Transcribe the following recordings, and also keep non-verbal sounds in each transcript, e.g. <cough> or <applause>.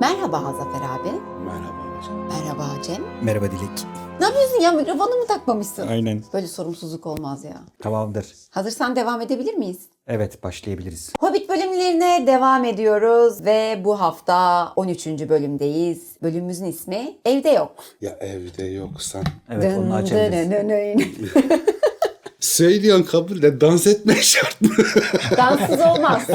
Merhaba Zafer abi. Merhaba hocam. Merhaba Cem. Merhaba Dilek. Ne yapıyorsun ya mikrofonu mu takmamışsın? Aynen. Böyle sorumsuzluk olmaz ya. Tamamdır. Hazırsan devam edebilir miyiz? Evet başlayabiliriz. Hobbit bölümlerine devam ediyoruz ve bu hafta 13. bölümdeyiz. Bölümümüzün ismi Evde Yok. Ya evde yoksan. Evet Dın onu açabiliriz. dın dın dın. <laughs> Söylüyorsun kabul de dans etmeye <laughs> şart mı? Danssız olmaz.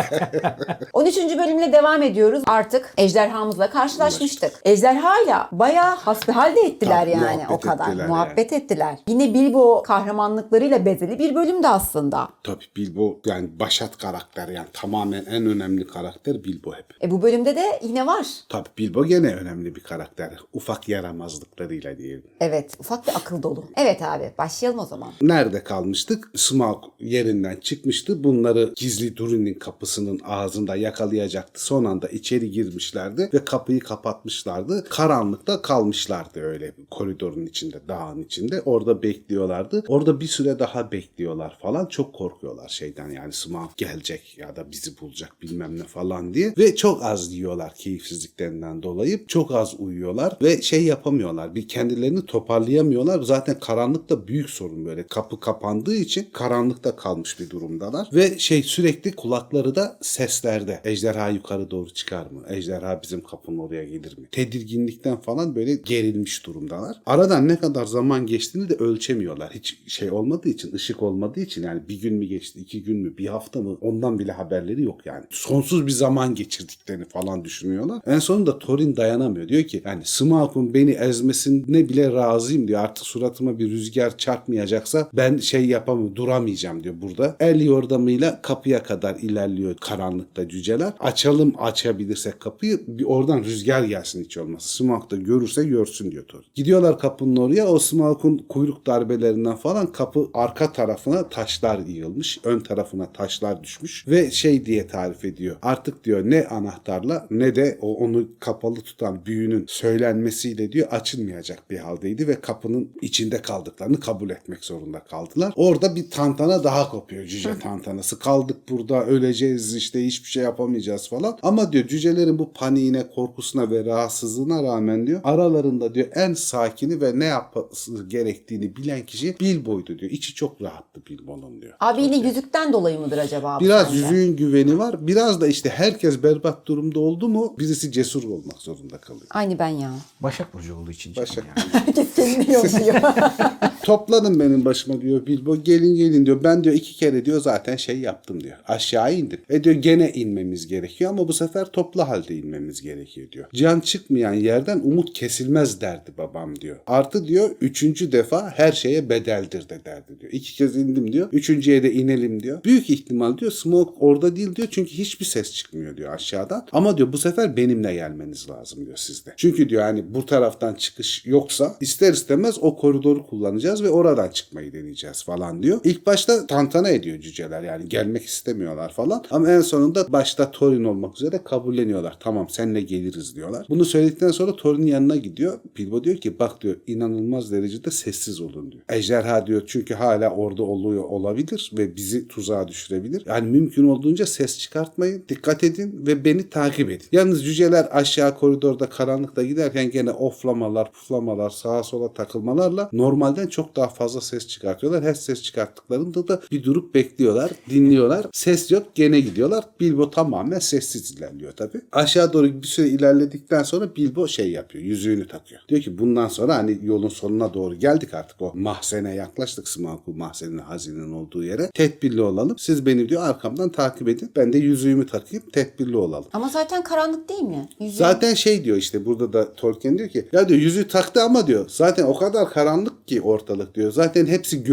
13. bölümle devam ediyoruz. Artık ejderhamızla karşılaşmıştık. Ejderhayla bayağı hasbihal de ettiler Tabii, yani muhabbet o kadar. ettiler muhabbet ettiler. Yine Bilbo kahramanlıklarıyla bezeli bir bölümdü aslında. Tabii Bilbo yani başat karakter yani tamamen en önemli karakter Bilbo hep. E bu bölümde de yine var. Tabii Bilbo gene önemli bir karakter. Ufak yaramazlıklarıyla diyelim. Evet ufak bir akıl dolu. Evet abi başlayalım o zaman. Nerede kalmıştık? Smaug yerinden çıkmıştı. Bunları gizli Durin'in kapısının ağzında yakalayacaktı. Son anda içeri girmişlerdi ve kapıyı kapatmışlardı. Karanlıkta kalmışlardı öyle koridorun içinde, dağın içinde. Orada bekliyorlardı. Orada bir süre daha bekliyorlar falan. Çok korkuyorlar şeyden yani Smaug gelecek ya da bizi bulacak bilmem ne falan diye. Ve çok az yiyorlar keyifsizliklerinden dolayı. Çok az uyuyorlar ve şey yapamıyorlar. Bir kendilerini toparlayamıyorlar. Zaten karanlıkta büyük sorun böyle. Kapı kapandığı için karanlıkta kalmış bir durumdalar. Ve şey sürekli kulakları da seslerde. Ejderha yukarı doğru çıkar mı? Ejderha bizim kapının oraya gelir mi? Tedirginlikten falan böyle gerilmiş durumdalar. Aradan ne kadar zaman geçtiğini de ölçemiyorlar. Hiç şey olmadığı için, ışık olmadığı için yani bir gün mü geçti, iki gün mü, bir hafta mı ondan bile haberleri yok yani. Sonsuz bir zaman geçirdiklerini falan düşünüyorlar. En sonunda Thorin dayanamıyor. Diyor ki yani Smaug'un beni ezmesine bile razıyım diyor. Artık suratıma bir rüzgar çarpmayacaksa ben şey yapamıyorum, duramayacağım diyor burada. El yordamıyla kapıya kadar ilerliyor karanlıkta cüceler. Açalım açabilirsek kapıyı bir oradan rüzgar gelsin hiç olmazsa. Smaug da görürse görsün diyor Thorin. Gidiyorlar kapının oraya. O Smaug'un kuyruk darbelerinden falan kapı arka tarafına taşlar yığılmış. Ön tarafına taşlar düşmüş. Ve şey diye tarif ediyor. Artık diyor ne anahtarla ne de o onu kapalı tutan büyünün söylenmesiyle diyor açılmayacak bir haldeydi ve kapının içinde kaldıklarını kabul etmek zorunda kaldılar. Orada bir tantana daha kopuyor cüce tantanası. Kaldık burada öleceğiz işte hiçbir şey yapamayacağız falan. Ama diyor cücelerin bu paniğine, korkusuna ve rahatsızlığına rağmen diyor aralarında diyor en sakini ve ne yapması gerektiğini bilen kişi Bilbo'ydu diyor. İçi çok rahattı Bilbo'nun diyor. Abi yine yüzükten dolayı mıdır acaba? Biraz sence? yüzüğün güveni var. Biraz da işte herkes berbat durumda oldu mu birisi cesur olmak zorunda kalıyor. Aynı ben ya. Başak Burcu olduğu için. Başak. yani. Herkes <laughs> kendini yolluyor. <laughs> Toplanın benim başıma diyor Bilbo. Gelin gelin diyor. Ben diyor iki kere diyor zaten şey yaptım diyor. Aşağı indim. E diyor gene inmemiz gerekiyor ama bu sefer toplu halde inmemiz gerekiyor diyor. Can çıkmayan yerden umut kesilmez derdi babam diyor. Artı diyor üçüncü defa her şeye bedeldir de derdi diyor. İki kez indim diyor. Üçüncüye de inelim diyor. Büyük ihtimal diyor Smoke orada değil diyor. Çünkü hiçbir ses çıkmıyor diyor aşağıdan. Ama diyor bu sefer benimle gelmeniz lazım diyor sizde. Çünkü diyor hani bu taraftan çıkış yoksa ister istemez o koridoru kullanacağız ve oradan çıkmayı deneyeceğiz falan diyor. İlk başta tantana ediyor cüceler yani gelmek istemiyorlar falan. Ama en sonunda başta Thorin olmak üzere kabulleniyorlar. Tamam seninle geliriz diyorlar. Bunu söyledikten sonra Thorin'in yanına gidiyor. Bilbo diyor ki bak diyor inanılmaz derecede sessiz olun diyor. Ejderha diyor çünkü hala orada oluyor olabilir ve bizi tuzağa düşürebilir. Yani mümkün olduğunca ses çıkartmayın. Dikkat edin ve beni takip edin. Yalnız cüceler aşağı koridorda karanlıkta giderken gene oflamalar, puflamalar, sağa sola takılmalarla normalden çok daha fazla ses çıkartıyorlar. Her ses çıkarttıklarında da bir durup bekliyorlar, dinliyorlar. Ses yok gene gidiyorlar. Bilbo tamamen sessiz ilerliyor tabi. Aşağı doğru bir süre ilerledikten sonra Bilbo şey yapıyor. Yüzüğünü takıyor. Diyor ki bundan sonra hani yolun sonuna doğru geldik artık o mahzene yaklaştık. Smaug'un mahzenin hazinenin olduğu yere. Tedbirli olalım. Siz beni diyor arkamdan takip edin. Ben de yüzüğümü takayım. Tedbirli olalım. Ama zaten karanlık değil mi? Yüzüğü- Zaten şey diyor işte burada da Tolkien diyor ki ya diyor yüzüğü taktı ama diyor zaten o kadar karanlık ki ortalık diyor. Zaten hepsi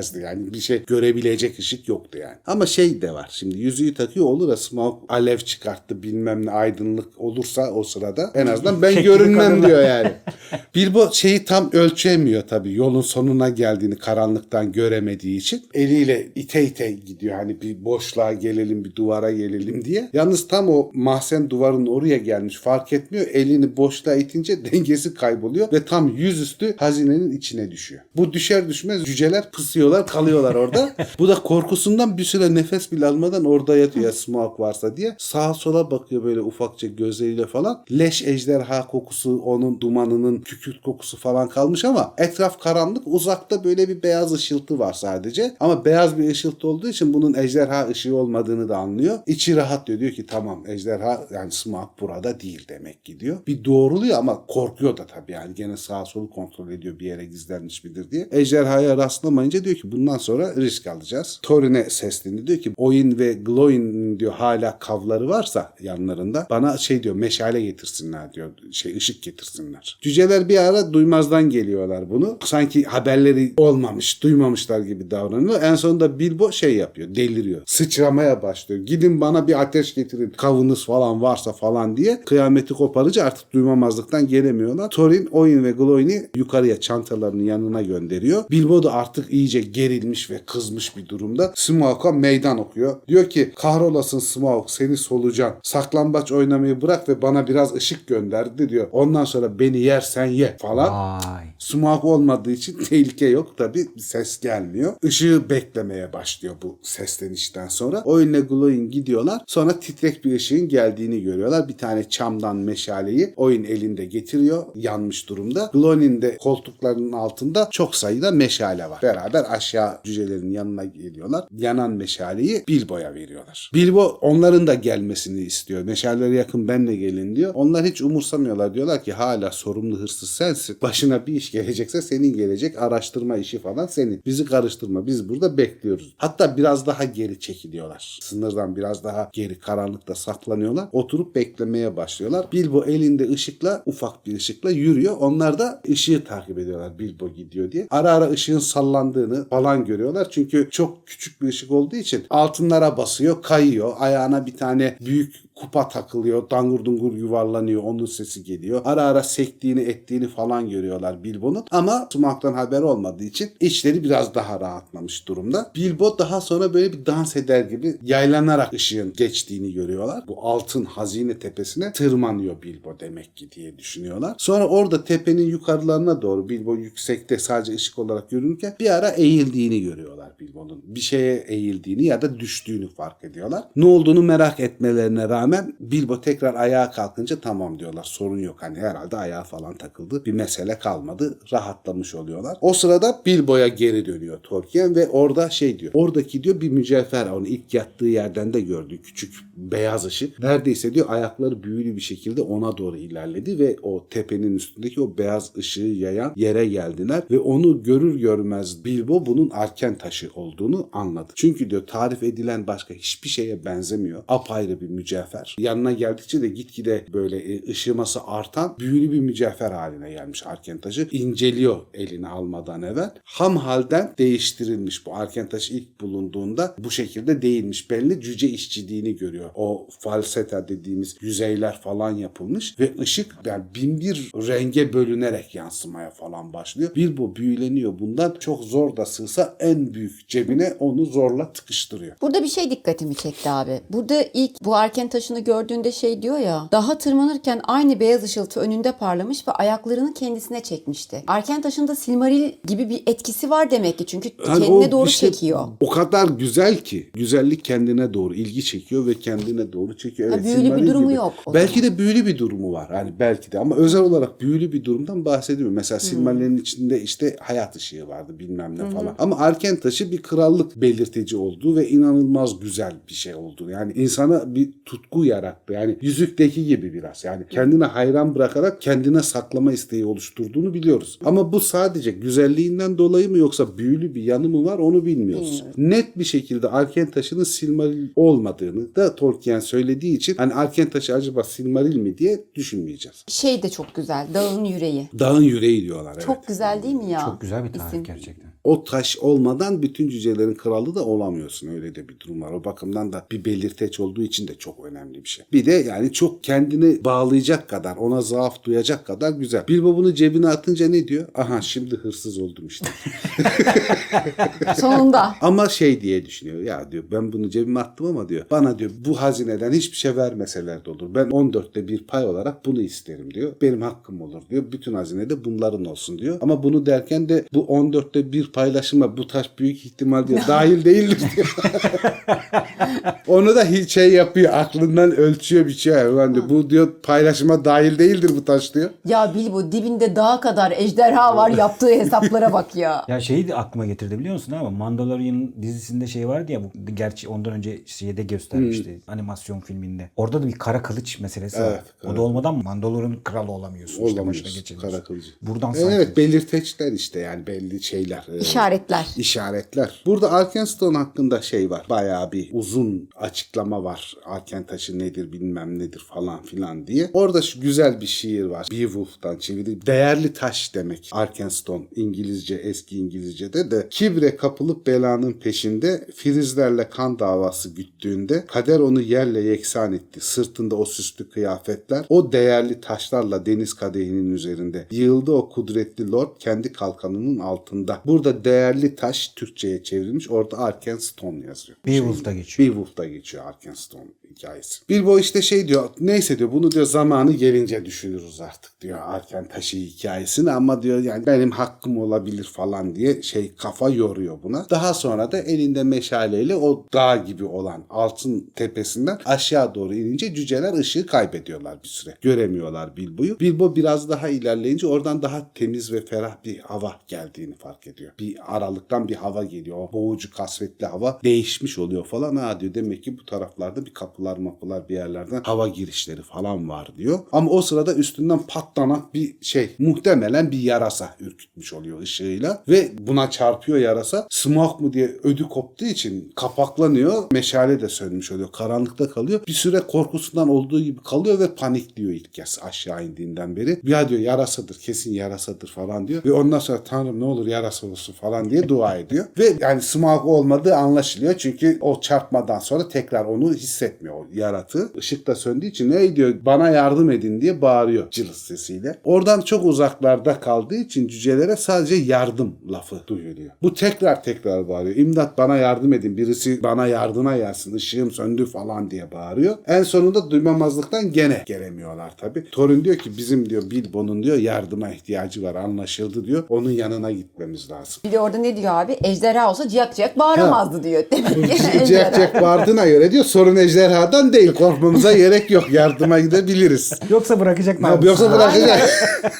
görünmezdi yani bir şey görebilecek ışık yoktu yani. Ama şey de var şimdi yüzüğü takıyor olur ya Smaug alev çıkarttı bilmem ne aydınlık olursa o sırada en azından ben <laughs> görünmem diyor yani. <laughs> Bilbo şeyi tam ölçemiyor tabii yolun sonuna geldiğini karanlıktan göremediği için eliyle ite ite gidiyor hani bir boşluğa gelelim bir duvara gelelim diye. Yalnız tam o mahzen duvarın oraya gelmiş fark etmiyor elini boşluğa itince <laughs> dengesi kayboluyor ve tam yüzüstü hazinenin içine düşüyor. Bu düşer düşmez cüceler pısıyorlar kalıyorlar orada. <laughs> Bu da korkusundan bir süre nefes bile almadan orada yatıyor ya smoke varsa diye. Sağa sola bakıyor böyle ufakça gözleriyle falan. Leş ejderha kokusu onun dumanının kükürt kokusu falan kalmış ama etraf karanlık. Uzakta böyle bir beyaz ışıltı var sadece. Ama beyaz bir ışıltı olduğu için bunun ejderha ışığı olmadığını da anlıyor. İçi rahat diyor. Diyor ki tamam ejderha yani smoke burada değil demek ki diyor. Bir doğruluyor ama korkuyor da tabii yani. Gene sağa solu kontrol ediyor bir yere gizlenmiş midir diye. Ejderhaya rastlamayınca diyor ki bundan sonra risk alacağız. Thorin'e sesleniyor. Diyor ki Oin ve Gloin diyor hala kavları varsa yanlarında bana şey diyor meşale getirsinler diyor. Şey ışık getirsinler. Cüceler bir ara duymazdan geliyorlar bunu. Sanki haberleri olmamış, duymamışlar gibi davranıyor. En sonunda Bilbo şey yapıyor, deliriyor. Sıçramaya başlıyor. Gidin bana bir ateş getirin. Kavunuz falan varsa falan diye. Kıyameti koparıcı artık duymamazlıktan gelemiyorlar. Thorin, Oin ve Gloin'i yukarıya çantalarının yanına gönderiyor. Bilbo da artık iyice gerilmiş ve kızmış bir durumda. Smaug'a meydan okuyor. Diyor ki kahrolasın Smaug seni solucan. Saklambaç oynamayı bırak ve bana biraz ışık gönderdi diyor. Ondan sonra beni yersen ye falan. Vay. Sumak olmadığı için <laughs> tehlike yok tabi ses gelmiyor. Işığı beklemeye başlıyor bu seslenişten sonra. Oyunla Glowing gidiyorlar. Sonra titrek bir ışığın geldiğini görüyorlar. Bir tane çamdan meşaleyi oyun elinde getiriyor. Yanmış durumda. Glowing'in de koltuklarının altında çok sayıda meşale var. Beraber aşağı cücelerin yanına geliyorlar. Yanan meşaleyi Bilbo'ya veriyorlar. Bilbo onların da gelmesini istiyor. Meşalelere yakın benle gelin diyor. Onlar hiç umursamıyorlar. Diyorlar ki hala sorumlu hırsız sensin. Başına bir iş gelecekse senin gelecek. Araştırma işi falan senin. Bizi karıştırma. Biz burada bekliyoruz. Hatta biraz daha geri çekiliyorlar. Sınırdan biraz daha geri karanlıkta saklanıyorlar. Oturup beklemeye başlıyorlar. Bilbo elinde ışıkla ufak bir ışıkla yürüyor. Onlar da ışığı takip ediyorlar. Bilbo gidiyor diye. Ara ara ışığın sallandığını falan görüyorlar. Çünkü çok küçük bir ışık olduğu için altınlara basıyor, kayıyor. Ayağına bir tane büyük kupa takılıyor. Dangur dungur yuvarlanıyor. Onun sesi geliyor. Ara ara sektiğini ettiğini falan görüyorlar Bilbo'nun. Ama Smaug'dan haber olmadığı için içleri biraz daha rahatlamış durumda. Bilbo daha sonra böyle bir dans eder gibi yaylanarak ışığın geçtiğini görüyorlar. Bu altın hazine tepesine tırmanıyor Bilbo demek ki diye düşünüyorlar. Sonra orada tepenin yukarılarına doğru Bilbo yüksekte sadece ışık olarak görünürken bir ara eğildiğini görüyorlar Bilbo'nun. Bir şeye eğildiğini ya da düştüğünü fark ediyorlar. Ne olduğunu merak etmelerine rağmen Bilbo tekrar ayağa kalkınca tamam diyorlar. Sorun yok. Hani herhalde ayağa falan takıldı. Bir mesele kalmadı. Rahatlamış oluyorlar. O sırada Bilbo'ya geri dönüyor Tolkien ve orada şey diyor. Oradaki diyor bir mücevher onu ilk yattığı yerden de gördü. Küçük beyaz ışık. Neredeyse diyor ayakları büyülü bir şekilde ona doğru ilerledi ve o tepenin üstündeki o beyaz ışığı yayan yere geldiler ve onu görür görmez Bilbo bunun arken taşı olduğunu anladı. Çünkü diyor tarif edilen başka hiçbir şeye benzemiyor. Apayrı bir mücevher. Yanına geldikçe de gitgide böyle e, ışıması artan büyülü bir mücevher haline gelmiş arken taşı. İnceliyor eline almadan evvel. Ham halden değiştirilmiş bu arken taşı ilk bulunduğunda bu şekilde değilmiş. Belli cüce işçiliğini görüyor. O falseta dediğimiz yüzeyler falan yapılmış ve ışık yani bin bir renge bölünerek yansımaya falan başlıyor. Bilbo büyüleniyor bundan. Çok zor da sığsa en büyük cebine onu zorla tıkıştırıyor. Burada bir şey dikkatimi çekti abi. Burada ilk bu arken taşını gördüğünde şey diyor ya. Daha tırmanırken aynı beyaz ışıltı önünde parlamış ve ayaklarını kendisine çekmişti. Arken taşında Silmaril gibi bir etkisi var demek ki. Çünkü Yani kendine doğru işte çekiyor. O kadar güzel ki. Güzellik kendine doğru ilgi çekiyor ve kendine doğru çekiyor. Ha, Evet, büyülü bir durumu gibi. yok Belki de büyülü bir durumu var. Hani belki de ama özel olarak büyülü bir durumdan bahsediyorum. Mesela Hmm. Silmaril'in içinde işte hayat ışığı vardı bilmem ne falan. Ama Arken taşı bir krallık belirtici olduğu ve inanılmaz güzel bir şey oldu. Yani insana bir tutku yarattı. Yani yüzükteki gibi biraz. Yani kendine hayran bırakarak kendine saklama isteği oluşturduğunu biliyoruz. Ama bu sadece güzelliğinden dolayı mı yoksa büyülü bir yanı mı var onu bilmiyoruz. Net bir şekilde Arken taşının Silmaril olmadığını da Tolkien söylediği için hani Arken taşı acaba Silmaril mi diye düşünmeyeceğiz. Şey de çok güzel. Dağın yüreği. Dağın yüreği diyorlar evet. Çok güzel değil mi ya? Çok güzel bir tarif İsim. gerçekten. O taş olmadan bütün cücelerin kralı da olamıyorsun. Öyle de bir durum var. O bakımdan da bir belirteç olduğu için de çok önemli bir şey. Bir de yani çok kendini bağlayacak kadar, ona zaaf duyacak kadar güzel. Bilbo bunu cebine atınca ne diyor? Aha şimdi hırsız oldum işte. <laughs> Sonunda. Ama şey diye düşünüyor. Ya diyor ben bunu cebime attım ama diyor. Bana diyor bu hazineden hiçbir şey vermeseler de olur. Ben 14'te bir pay olarak bunu isterim diyor. Benim hakkım olur diyor. Bütün hazinede bunların olsun diyor. Ama bunu derken de bu 14'te bir paylaşıma bu taş büyük ihtimal diyor dahil değildir diyor. <laughs> Onu da hiç şey yapıyor. Aklından ölçüyor bir şey. Ulan diyor, bu diyor paylaşıma dahil değildir bu taş diyor. Ya Bilbo dibinde dağa kadar ejderha var yaptığı hesaplara bak ya. Ya şeyi de aklıma getirdi biliyor musun ama Mandalorian dizisinde şey vardı ya bu gerçi ondan önce şeyde göstermişti animasyon filminde. Orada da bir kara kılıç meselesi Evet, var. kara- O da olmadan Mandalorian kralı olamıyorsun. işte başına Olamıyorsun geçemiyorsun. kara kılıcı. Buradan Evet, sanki belirteçler işte yani belli şeyler. Ee, İşaretler. işaretler. Burada Arkenstone hakkında şey var. Bayağı bir uzun açıklama var. Arken taşı nedir bilmem nedir falan filan diye. Orada şu güzel bir şiir var. Beowulf'tan çeviri. Değerli taş demek. Arkenstone İngilizce eski İngilizce'de de kibre kapılıp belanın peşinde filizlerle kan davası güttüğünde kader onu yerle yeksan etti. Sırtında o süslü kıyafetler o değerli taşlarla deniz kadehinin üzerinde. Yığıldı o kudretli lord kendi kalkanının altında. Burada değerli taş Türkçe'ye çevrilmiş. Orada Arkenstone yazıyor. Beowulf'ta geçiyor. Beowulf'ta geçiyor Arkenstone hikayesi. Bilbo işte şey diyor neyse diyor bunu diyor zamanı gelince düşünürüz artık diyor Arken taşı hikayesini ama diyor yani benim hakkım olabilir falan diye şey kafa yoruyor buna. Daha sonra da elinde meşaleyle o dağ gibi olan altın tepesinden aşağı doğru inince cüceler ışığı kaybediyorlar bir süre. Göremiyorlar Bilbo'yu. Bilbo biraz daha ilerleyince oradan daha temiz ve ferah bir hava geldiğini fark ediyor. Bir aralıktan bir hava geliyor. O boğucu kasvetli hava değişmiş oluyor falan. Ha diyor demek ki bu taraflarda bir kapılar mapılar bir yerlerden hava girişleri falan var diyor. Ama o sırada üstünden patlanak bir şey muhtemelen bir yarasa ürkütmüş oluyor ışığıyla ve buna çarpıyor yarasa. Smoke mu diye ödü koptuğu için kapaklanıyor. Meşale de sönmüş oluyor. Karanlıkta kalıyor. Bir süre korkusundan olduğu gibi kalıyor ve panikliyor ilk kez aşağı indiğinden beri. Ya diyor yarasadır kesin yarasadır falan diyor. Ve ondan sonra tanrım ne olur yarasa olsun falan diye dua ediyor. Ve yani Smaug olmadığı anlaşılıyor. Çünkü o çarpmadan sonra tekrar onu hissetmiyor o yaratığı. Işık da söndüğü için ne diyor bana yardım edin diye bağırıyor cılız sesiyle. Oradan çok uzaklarda kaldığı için cücelere sadece yardım lafı duyuluyor. Bu tekrar tekrar bağırıyor. İmdat bana yardım edin. Birisi bana yardıma gelsin. Işığım söndü falan diye bağırıyor. En sonunda duymamazlıktan gene gelemiyorlar tabii. Thorin diyor ki bizim diyor Bilbo'nun diyor yardıma ihtiyacı var anlaşıldı diyor. Onun yanına gitmemiz lazım. Bir de orada ne diyor abi? Ejderha olsa ciyak ciyak bağıramazdı diyor. Demek ki Jack ejderha. Jack vardığına göre diyor sorun ejderhadan değil korkmamıza gerek yok yardıma gidebiliriz. Yoksa bırakacaklar. Ya Yoksa bırakacak.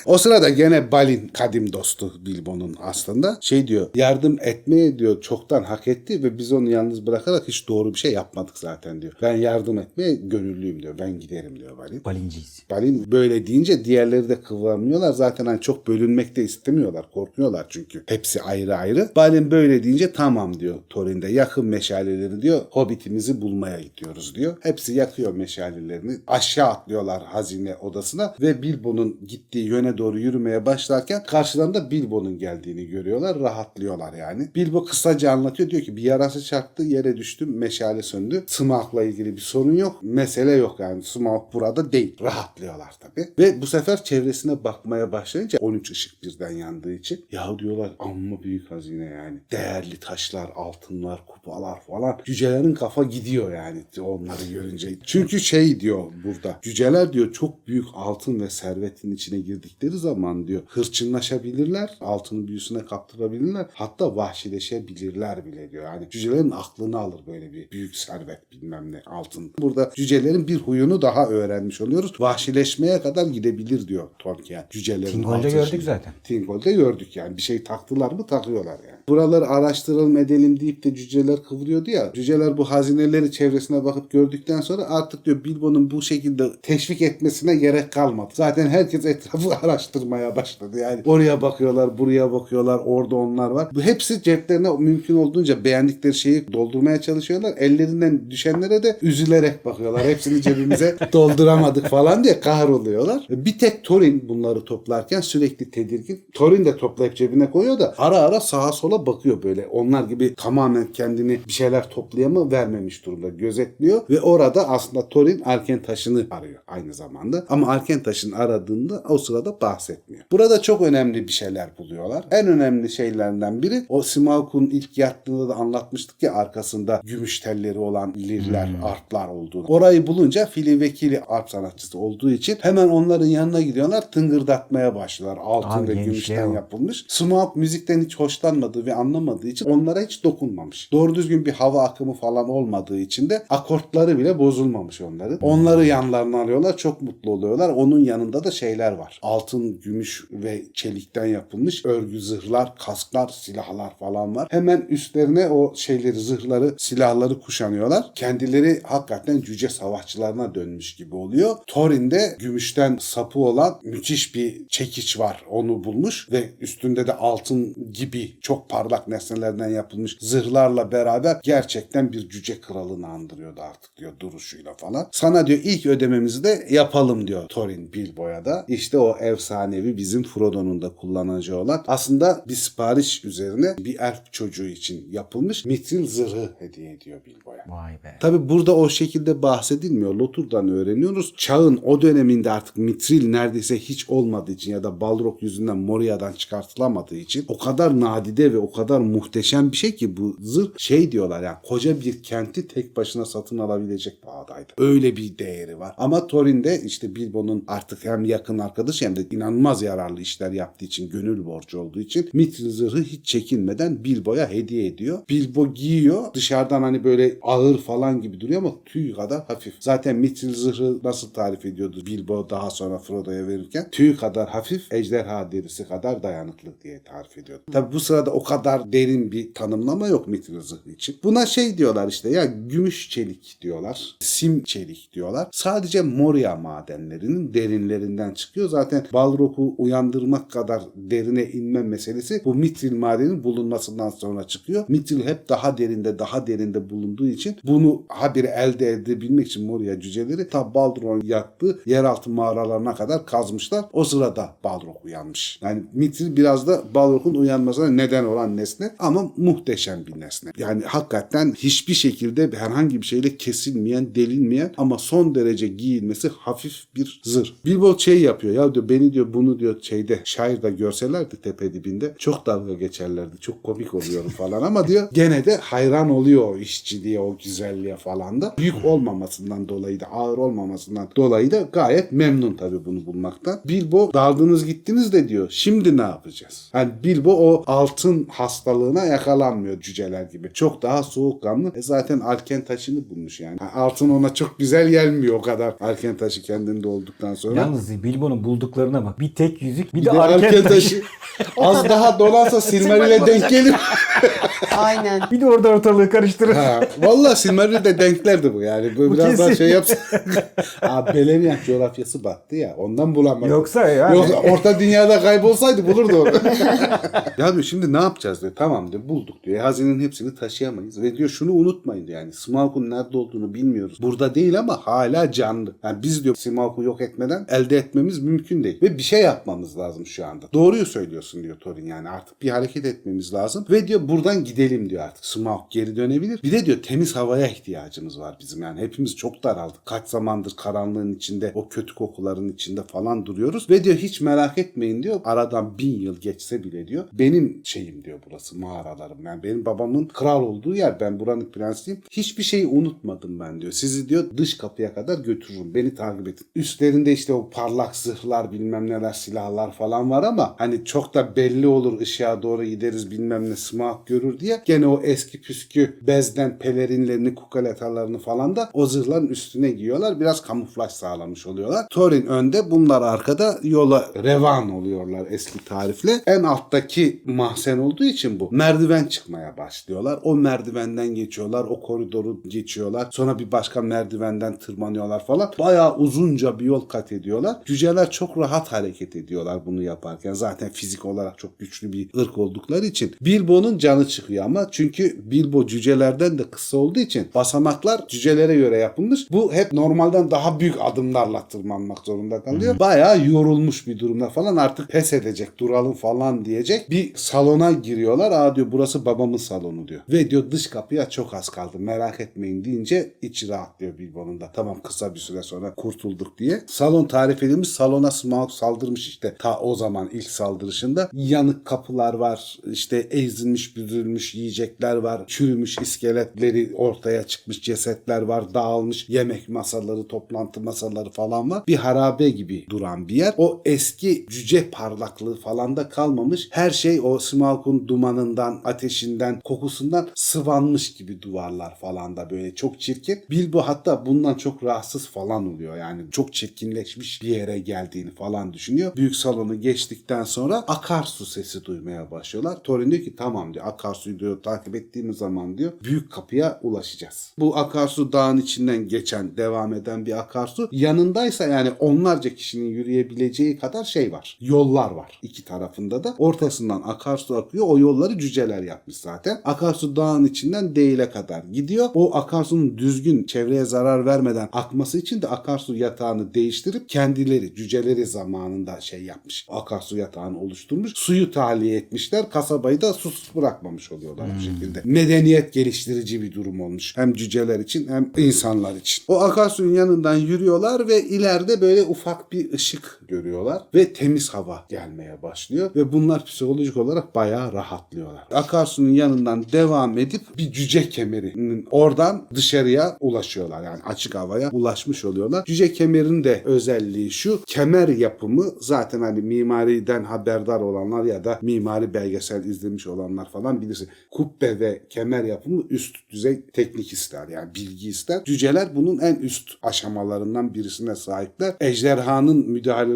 o sırada gene Balin kadim dostu Bilbo'nun aslında şey diyor yardım etmeye diyor çoktan hak etti ve biz onu yalnız bırakarak hiç doğru bir şey yapmadık zaten diyor. Ben yardım etmeye gönüllüyüm diyor. Ben giderim diyor Balin. Balinciyiz. Balin böyle deyince diğerleri de kıvranmıyorlar. Zaten hani çok bölünmek de istemiyorlar. Korkuyorlar çünkü. Hepsi ayrı ayrı. Balin böyle deyince tamam diyor Thorin'de. Yakın meşaleleri diyor. Hobbitimizi bulmaya gidiyoruz diyor. Hepsi yakıyor meşalelerini. Aşağı atlıyorlar hazine odasına ve Bilbo'nun gittiği yöne doğru yürümeye başlarken karşılarında Bilbo'nun geldiğini görüyorlar. Rahatlıyorlar yani. Bilbo kısaca anlatıyor. Diyor ki bir yarası çarptı yere düştüm meşale söndü. Smaug'la ilgili bir sorun yok. Mesele yok yani. Smaug burada değil. Rahatlıyorlar tabii. Ve bu sefer çevresine bakmaya başlayınca 13 ışık birden yandığı için ya diyorlar amma büyük hazine yani. Değerli taşlar, altınlar, kupalar falan. Cücelerin kafa gidiyor yani onları görünce. Çünkü şey diyor burada. Cüceler diyor çok büyük altın ve servetin içine girdikleri zaman diyor hırçınlaşabilirler. Altının büyüsüne kaptırabilirler. Hatta vahşileşebilirler bile diyor. Yani cücelerin aklını alır böyle bir büyük servet bilmem ne altın. Burada cücelerin bir huyunu daha öğrenmiş oluyoruz. Vahşileşmeye kadar gidebilir diyor Tolkien. Cücelerin Tingol'de altın gördük zaten. Tingol'de gördük yani. Bir şey taktılar mı takıyorlar yani. Buraları araştıralım edelim deyip de cüceler kıvırıyordu ya. Cüceler bu hazineleri çevresine bakıp gördükten sonra artık diyor Bilbo'nun bu şekilde teşvik etmesine gerek kalmadı. Zaten herkes etrafı <laughs> araştırmaya başladı. Yani oraya bakıyorlar, buraya bakıyorlar, orada onlar var. Bu hepsi ceplerine mümkün olduğunca beğendikleri şeyi doldurmaya çalışıyorlar. Ellerinden düşenlere de üzülerek bakıyorlar. Hepsini cebimize <laughs> dolduramadık falan diye kahroluyorlar. Bir tek Thorin bunları toplarken sürekli tedirgin. Thorin de toplayıp cebine koyuyor da ara ara sağa sola etrafa bakıyor böyle. Onlar gibi tamamen kendini bir şeyler toplayama vermemiş durumda. Gözetliyor ve orada aslında Thorin Arken taşını arıyor aynı zamanda. Ama Arken taşını aradığında o sırada bahsetmiyor. Burada çok önemli bir şeyler buluyorlar. En önemli şeylerden biri o Smaug'un ilk yattığında da anlatmıştık ya arkasında gümüş telleri olan lirler, arplar olduğunu. Orayı bulunca fili vekili arp sanatçısı olduğu için hemen onların yanına gidiyorlar tıngırdatmaya başlıyorlar. Altın Abi ve gümüşten bak. yapılmış. Smaug müzikten hiç hoşlanmadığı ve anlamadığı için onlara hiç dokunmamış. Doğru düzgün bir hava akımı falan olmadığı için de akortları bile bozulmamış onların. Onları yanlarına alıyorlar. Çok mutlu oluyorlar. Onun yanında da şeyler var. Altın, gümüş ve çelikten yapılmış örgü zırhlar, kasklar, silahlar falan var. Hemen üstlerine o şeyleri, zırhları, silahları kuşanıyorlar. Kendileri hakikaten cüce savaşçılarına dönmüş gibi oluyor. Thorin'de gümüşten sapı olan müthiş bir çekiç var. Onu bulmuş ve üstünde de altın gibi çok parlak nesnelerden yapılmış zırhlarla beraber gerçekten bir cüce kralını andırıyordu artık diyor duruşuyla falan. Sana diyor ilk ödememizi de yapalım diyor Thorin Bilbo'ya da. İşte o efsanevi bizim Frodo'nun da kullanacağı olan aslında bir sipariş üzerine bir elf çocuğu için yapılmış mitril zırhı hediye ediyor Bilbo'ya. Vay be. Tabi burada o şekilde bahsedilmiyor. Lotur'dan öğreniyoruz. Çağın o döneminde artık mitril neredeyse hiç olmadığı için ya da Balrog yüzünden Moria'dan çıkartılamadığı için o kadar nadide ve o kadar muhteşem bir şey ki bu zırh şey diyorlar yani koca bir kenti tek başına satın alabilecek pahadaydı. Öyle bir değeri var. Ama Thorin'de işte Bilbo'nun artık hem yakın arkadaşı hem de inanılmaz yararlı işler yaptığı için gönül borcu olduğu için mitril zırhı hiç çekinmeden Bilbo'ya hediye ediyor. Bilbo giyiyor. Dışarıdan hani böyle ağır falan gibi duruyor ama tüy kadar hafif. Zaten mitril zırhı nasıl tarif ediyordu Bilbo daha sonra Frodo'ya verirken? Tüy kadar hafif, ejderha derisi kadar dayanıklı diye tarif ediyordu. Tabi bu sırada o kadar derin bir tanımlama yok mitril zırhı için. Buna şey diyorlar işte ya gümüş çelik diyorlar. Sim çelik diyorlar. Sadece Moria madenlerinin derinlerinden çıkıyor. Zaten Balrog'u uyandırmak kadar derine inme meselesi bu mitril madenin bulunmasından sonra çıkıyor. Mitril hep daha derinde daha derinde bulunduğu için bunu habire elde edebilmek için Moria cüceleri ta Balrog'un yaktığı yeraltı mağaralarına kadar kazmışlar. O sırada Balrog uyanmış. Yani mitril biraz da Balrog'un uyanmasına neden olan nesne ama muhteşem bir nesne. Yani hakikaten hiçbir şekilde herhangi bir şeyle kesilmeyen, delinmeyen ama son derece giyilmesi hafif bir zırh. Bilbo şey yapıyor ya diyor beni diyor bunu diyor şeyde şairde görselerdi tepe dibinde çok dalga geçerlerdi. Çok komik oluyorum falan ama diyor gene de hayran oluyor o işçiliğe, o güzelliğe falan da. Büyük olmamasından dolayı da ağır olmamasından dolayı da gayet memnun tabii bunu bulmaktan. Bilbo daldınız gittiniz de diyor şimdi ne yapacağız? Yani Bilbo o altın hastalığına yakalanmıyor cüceler gibi. Çok daha soğukkanlı. E zaten Arken taşını bulmuş yani. Altın ona çok güzel gelmiyor o kadar. Arken taşı kendinde olduktan sonra. Yalnız Bilbo'nun bulduklarına bak. Bir tek yüzük bir, bir de, de arken Arken taşı. taşı. <laughs> Az daha dolansa Silmaril'e denk gelir. <laughs> Aynen. Bir de orada ortalığı karıştırır. Ha, Valla Silmaril'de denklerdi bu yani. Bu, Bu biraz daha kesin. şey yapsa. <laughs> Abi Beleriand coğrafyası battı ya. Ondan bulamadı. Yoksa yani. Yoksa orta dünyada kaybolsaydı bulurdu onu. <laughs> ya diyor şimdi ne yapacağız diyor. Tamam diyor bulduk diyor. E, Hazinenin hepsini taşıyamayız. Ve diyor şunu unutmayın diyor yani. Smaug'un nerede olduğunu bilmiyoruz. Burada değil ama hala canlı. Yani biz diyor Smaug'u yok etmeden elde etmemiz mümkün değil. Ve bir şey yapmamız lazım şu anda. Doğruyu söylüyorsun diyor Thorin yani. Artık bir hareket etmemiz lazım. Ve diyor buradan gidelim diyor artık. Smaug geri dönebilir. Bir de diyor temiz havaya ihtiyacımız var bizim yani. Hepimiz çok daraldık. Kaç zamandır karanlığın içinde, o kötü kokuların içinde falan duruyoruz. Ve diyor hiç merak etmeyin diyor. Aradan bin yıl geçse bile diyor. Benim şeyim diyor burası mağaralarım. Yani benim babamın kral olduğu yer. Ben buranın prensiyim. Hiçbir şeyi unutmadım ben diyor. Sizi diyor dış kapıya kadar götürürüm. Beni takip edin. Üstlerinde işte o parlak zırhlar bilmem neler silahlar falan var ama hani çok da belli olur ışığa doğru gideriz bilmem ne smaug görür diye gene o eski püskü bezden pelerinlerini kukaletalarını falan da o zırhların üstüne giyiyorlar. Biraz kamuflaj sağlamış oluyorlar. Thorin önde bunlar arkada yola revan oluyorlar eski tarifle. En alttaki mahzen olduğu için bu. Merdiven çıkmaya başlıyorlar. O merdivenden geçiyorlar. O koridoru geçiyorlar. Sonra bir başka merdivenden tırmanıyorlar falan. Bayağı uzunca bir yol kat ediyorlar. Cüceler çok rahat hareket ediyorlar bunu yaparken. Zaten fizik olarak çok güçlü bir ırk oldukları için. Bilbo'nun canı çıkıyor ama çünkü Bilbo cücelerden de kısa olduğu için basamaklar cücelere göre yapılmış. Bu hep normalden daha büyük adımlarla tırmanmak zorunda kalıyor. Bayağı yorulmuş bir durumda falan artık pes edecek duralım falan diyecek. Bir salona giriyorlar. Aa diyor burası babamın salonu diyor. Ve diyor dış kapıya çok az kaldı merak etmeyin deyince içi rahatlıyor Bilbo'nun da. Tamam kısa bir süre sonra kurtulduk diye. Salon tarif edilmiş. Salona Smaug saldırmış işte ta o zaman ilk saldırışında. Yanık kapılar var. işte ezilmiş büzülmüş yiyecekler var. Çürümüş iskeletleri ortaya çıkmış cesetler var. Dağılmış yemek masaları, toplantı masaları falan var. Bir harabe gibi duran bir yer. O eski cüce parlaklığı falan da kalmamış. Her şey o Smaug'un dumanından, ateşinden, kokusundan sıvanmış gibi duvarlar falan da böyle çok çirkin. Bilbo hatta bundan çok rahatsız falan oluyor. Yani çok çirkinleşmiş bir yere geldiğini falan düşünüyor. Büyük salonu geçtikten sonra akarsu sesi duymaya başlıyorlar. Thorin diyor ki tamam diyor akarsuyu diyor takip ettiğimiz zaman diyor büyük kapıya ulaşacağız. Bu akarsu dağın içinden geçen devam eden bir akarsu yanındaysa yani onlarca kişinin yürüyebileceği kadar şey var. Yollar var iki tarafında da. Ortasından akarsu akıyor. O yolları cüceler yapmış zaten. Akarsu dağın içinden Değil'e kadar gidiyor. O akarsunun düzgün çevreye zarar vermeden akması için de akarsu yatağını değiştirip kendileri cüceleri zamanında şey yapmış. Akarsu yatağını oluşturmuş. Suyu tahliye etmişler. Kasabayı da susuz bırakmamış oluyorlar bu şekilde. Medeniyet geliştirici bir durum olmuş. Hem cüceler için hem insanlar için. O akarsuyun yanından yürüyorlar ve ileride böyle ufak bir ışık görüyorlar ve temiz hava gelmeye başlıyor ve bunlar psikolojik olarak bayağı rahatlıyorlar. Akarsunun yanından devam edip bir cüce kemerinin oradan dışarıya ulaşıyorlar. Yani açık havaya ulaşmış oluyorlar. Cüce kemerin de özelliği şu. Kemer yapımı zaten hani mimariden haberdar olanlar ya da mimari belgesel izlemiş olanlar falan bilirsin. Kubbe ve kemer yapımı üst düzey teknik ister. Yani bilgi ister. Cüceler bunun en üst aşamalarından birisine sahipler. Ejderhanın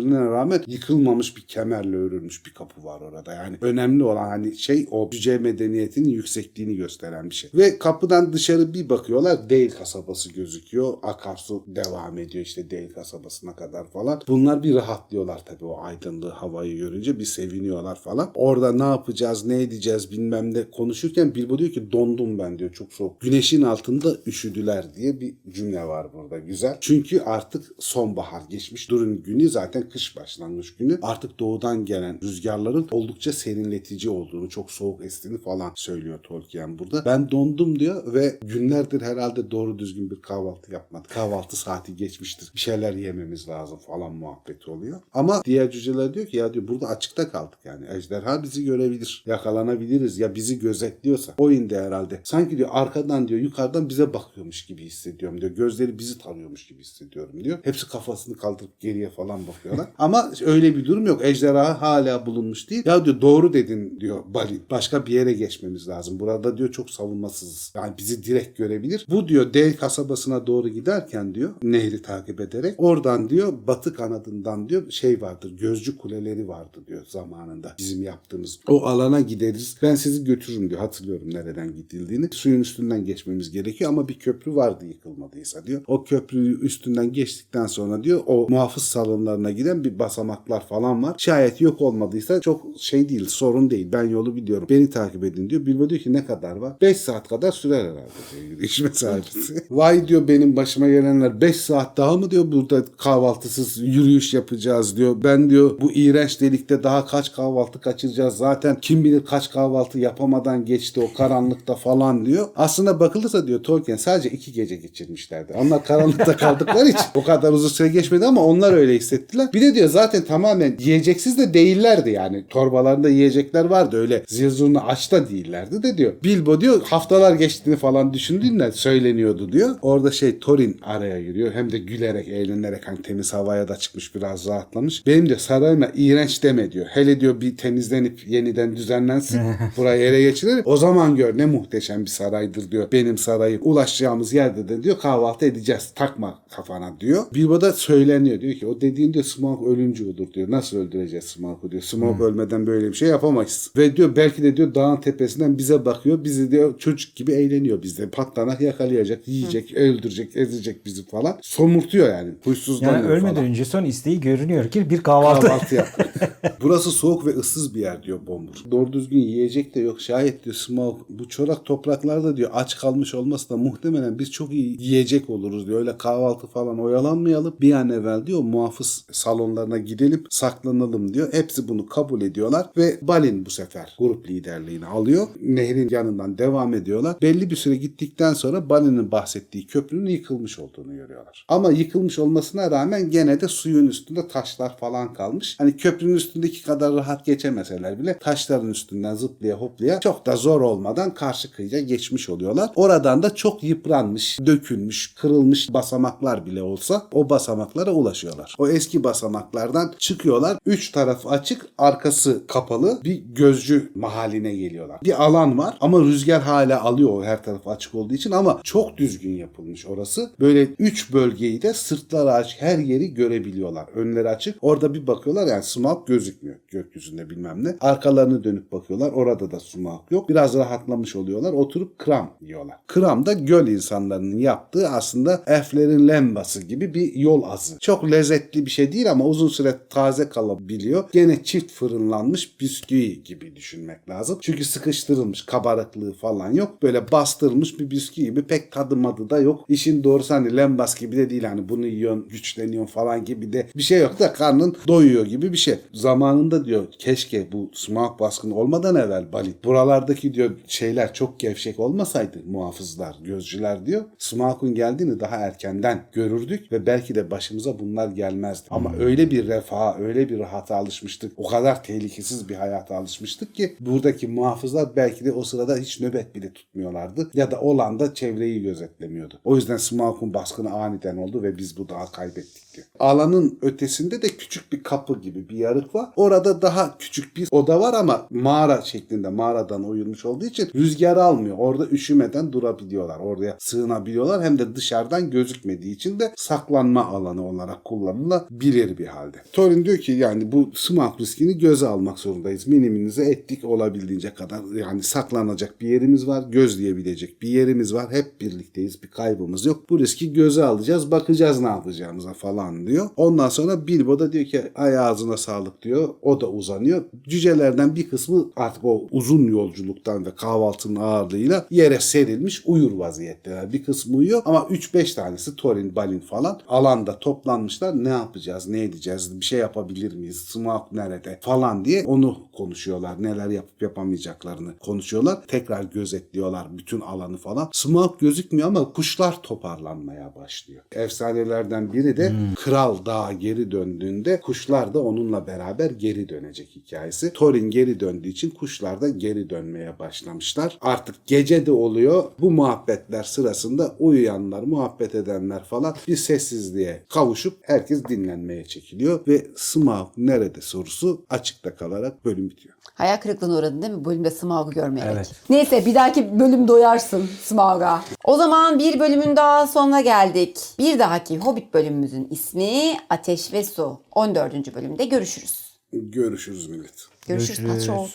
müdahalelerine rağmen yıkılmamış bir kemerle örülmüş bir kapı var orada. Yani önemli olan hani şey o cüce medeniyetinin yüksekliğini gösteren bir şey. Ve kapıdan dışarı bir bakıyorlar. Değil kasabası gözüküyor. Akarsu devam ediyor işte Değil kasabasına kadar falan. Bunlar bir rahatlıyorlar tabii o aydınlığı havayı görünce bir seviniyorlar falan. Orada ne yapacağız ne edeceğiz bilmem ne konuşurken Bilbo diyor ki dondum ben diyor çok soğuk. Güneşin altında üşüdüler diye bir cümle var burada güzel. Çünkü artık sonbahar geçmiş. Durun günü zaten kış başlangıç günü. Artık doğudan gelen rüzgarların oldukça serinletici olduğunu, çok soğuk estiğini falan söylüyor Tolkien burada. Ben dondum diyor ve günlerdir herhalde doğru düzgün bir kahvaltı yapmadık. Kahvaltı saati geçmiştir. Bir şeyler yememiz lazım falan muhabbeti oluyor. Ama diğer cüceler diyor ki ya diyor burada açıkta kaldık yani. Ejderha bizi görebilir. Yakalanabiliriz ya bizi gözetliyorsa. O indi herhalde. Sanki diyor arkadan diyor yukarıdan bize bakıyormuş gibi hissediyorum diyor. Gözleri bizi tarıyormuş gibi hissediyorum diyor. Hepsi kafasını kaldırıp geriye falan bakıyorlar. Ama öyle bir durum yok. Ejderha hala bulunmuş değil. Ya diyor doğru dedin diyor Balin. Başka bir yere geçmemiz lazım. Burada diyor çok savunmasızız. Yani bizi direkt görebilir. Bu diyor Dev kasabasına doğru giderken diyor nehri takip ederek oradan diyor batı kanadından diyor şey vardır. Gözcü kuleleri vardı diyor zamanında. Bizim yaptığımız. O alana gideriz. Ben sizi götürürüm diyor. Hatırlıyorum nereden gidildiğini. Suyun üstünden geçmemiz gerekiyor ama bir köprü vardı yıkılmadıysa diyor. O köprüyü üstünden geçtikten sonra diyor o muhafız salonlarına giden bir basamaklar falan var. Şayet yok olmadıysa çok şey değil sorun değil. Ben yolu biliyorum. Beni takip edin diyor. Bilbo diyor ki ne kadar var? 5 saat kadar sürer herhalde diyor yürüyüş <laughs> mesafesi. <laughs> Vay diyor benim başıma gelenler 5 saat daha mı diyor burada kahvaltısız yürüyüş yapacağız diyor. Ben diyor bu iğrenç delikte daha kaç kahvaltı kaçıracağız. Zaten kim bilir kaç kahvaltı yapamadan geçti o karanlıkta falan diyor. Aslında bakılırsa diyor Tolkien sadece iki gece geçirmişlerdi. Onlar karanlıkta kaldıkları için <laughs> o kadar uzun süre geçmedi ama onlar öyle hissettiler. Bir de diyor zaten tamamen yiyeceksiz de değillerdi yani. Torbalarında yiyecekler vardı öyle zirzurunu aç da değillerdi de diyor. Bilbo diyor haftalar geçtiğini falan düşündüğünde söyleniyordu diyor. Orada şey Thorin araya giriyor. Hem de gülerek eğlenerek hani temiz havaya da çıkmış biraz rahatlamış. Benim diyor sarayıma iğrenç deme diyor. Hele diyor bir temizlenip yeniden düzenlensin. <laughs> Burayı ele geçirir. O zaman gör ne muhteşem bir saraydır diyor. Benim sarayım. Ulaşacağımız yerde de diyor kahvaltı edeceğiz. Takma kafana diyor. Bilbo da söyleniyor. Diyor ki o dediğin diyor Smaug ölümcü olur diyor. Nasıl öldüreceğiz Smaug'u diyor. Smaug ölmeden böyle bir şey yapamayız. Ve diyor belki de diyor dağın tepesinden bize bakıyor. Bizi diyor çocuk gibi eğleniyor bizde. Patlanak yakalayacak, yiyecek, öldürecek, ezecek bizi falan. Somurtuyor yani. Huysuzlanıyor Yani ölmeden falan. önce son isteği görünüyor ki bir kahvaltı. Kahvaltı yapmak. <laughs> Burası soğuk ve ıssız bir yer diyor Bombur. Doğru düzgün yiyecek de yok. Şayet diyor Smaug bu çorak topraklarda diyor aç kalmış olması da muhtemelen biz çok iyi yiyecek oluruz diyor. Öyle kahvaltı falan oyalanmayalım. Bir an evvel diyor muhafız salonlarına gidelim saklanalım diyor. Hepsi bunu kabul ediyorlar ve Balin bu sefer grup liderliğini alıyor. Nehrin yanından devam ediyorlar. Belli bir süre gittikten sonra Balin'in bahsettiği köprünün yıkılmış olduğunu görüyorlar. Ama yıkılmış olmasına rağmen gene de suyun üstünde taşlar falan kalmış. Hani köprünün üstündeki kadar rahat geçemeseler bile taşların üstünden zıplaya hoplaya çok da zor olmadan karşı kıyıya geçmiş oluyorlar. Oradan da çok yıpranmış, dökülmüş, kırılmış basamaklar bile olsa o basamaklara ulaşıyorlar. O eski basamaklardan çıkıyorlar. Üç taraf açık, arkası kapalı bir gözcü mahaline geliyorlar. Bir alan var ama rüzgar hala alıyor her taraf açık olduğu için ama çok düzgün yapılmış orası. Böyle üç bölgeyi de sırtları açık her yeri görebiliyorlar. Önleri açık. Orada bir bakıyorlar yani smoke gözükmüyor gökyüzünde bilmem ne. Arkalarını dönüp bakıyorlar. Orada da smoke yok. Biraz rahatlamış oluyorlar. Oturup kram yiyorlar. Kram da göl insanlarının yaptığı aslında elflerin lembası gibi bir yol azı. Çok lezzetli bir şey değil ama uzun süre taze kalabiliyor. Gene çift fırınlanmış bisküvi gibi düşünmek lazım. Çünkü sıkıştırılmış kabarıklığı falan yok. Böyle bastırılmış bir bisküvi gibi pek tadı madı da yok. İşin doğrusu hani lembas gibi de değil hani bunu yiyorsun güçleniyorsun falan gibi de bir şey yok da karnın doyuyor gibi bir şey. Zamanında diyor keşke bu smoke baskını olmadan evvel Bali buralardaki diyor şeyler çok gevşek olmasaydı muhafızlar, gözcüler diyor. Smoke'un geldiğini daha erkenden görürdük ve belki de başımıza bunlar gelmezdi. Ama öyle bir refaha, öyle bir rahata alışmıştık. O kadar tehlikesiz bir hayata alışmıştık ki buradaki muhafızlar belki de o sırada hiç nöbet bile tutmuyorlardı. Ya da olan da çevreyi gözetlemiyordu. O yüzden Smoke'un baskını aniden oldu ve biz bu dağı kaybettik diyor. Alanın ötesinde de küçük bir kapı gibi bir yarık var. Orada daha küçük bir oda var ama mağara şeklinde mağaradan oyulmuş olduğu için rüzgar almıyor. Orada üşümeden durabiliyorlar. Oraya sığınabiliyorlar. Hem de dışarıdan gözükmediği için de saklanma alanı olarak kullanılabilir bir halde. Thorin diyor ki yani bu smoke riskini göze almak zorundayız. Miniminize ettik olabildiğince kadar. Yani saklanacak bir yerimiz var. Gözleyebilecek bir yerimiz var. Hep birlikteyiz. Bir kaybımız yok. Bu riski göze alacağız. Bakacağız ne yapacağımıza falan diyor. Ondan sonra Bilbo da diyor ki ay ağzına sağlık diyor. O da uzanıyor. Cücelerden bir kısmı artık o uzun yolculuktan ve kahvaltının ağırlığıyla yere serilmiş uyur vaziyetteler. Bir kısmı uyuyor ama 3-5 tanesi Thorin, Balin falan alanda toplanmışlar. Ne yapacağız, ne edeceğiz, bir şey yapabilir miyiz, Smaug nerede falan diye onu konuşuyorlar. Neler yapıp yapamayacaklarını konuşuyorlar. Tekrar gözetliyorlar bütün alanı falan. Smaug gözükmüyor ama kuşlar toparlanmaya başlıyor. Efsanelerden biri de Kral Dağa geri döndüğünde kuşlar da onunla beraber geri dönecek hikayesi. Thorin geri döndüğü için kuşlar da geri dönmeye başlamışlar. Artık gece de oluyor. Bu muhabbetler sırasında uyuyanlar, muhabbet edenler falan bir sessizliğe kavuşup herkes dinlenmeye çekiliyor ve Smaug nerede sorusu açıkta kalarak bölüm bitiyor. Hayal kırıklığına uğradın değil mi bölümde Smaug'u görmeyerek? Evet. Neyse bir dahaki bölüm doyarsın Smaug'a. O zaman bir bölümün daha sonuna geldik. Bir dahaki Hobbit bölümümüzün ismi Ateş ve Su. 14. bölümde görüşürüz. Görüşürüz millet. Görüşürüz. Görüşürüz. Patron.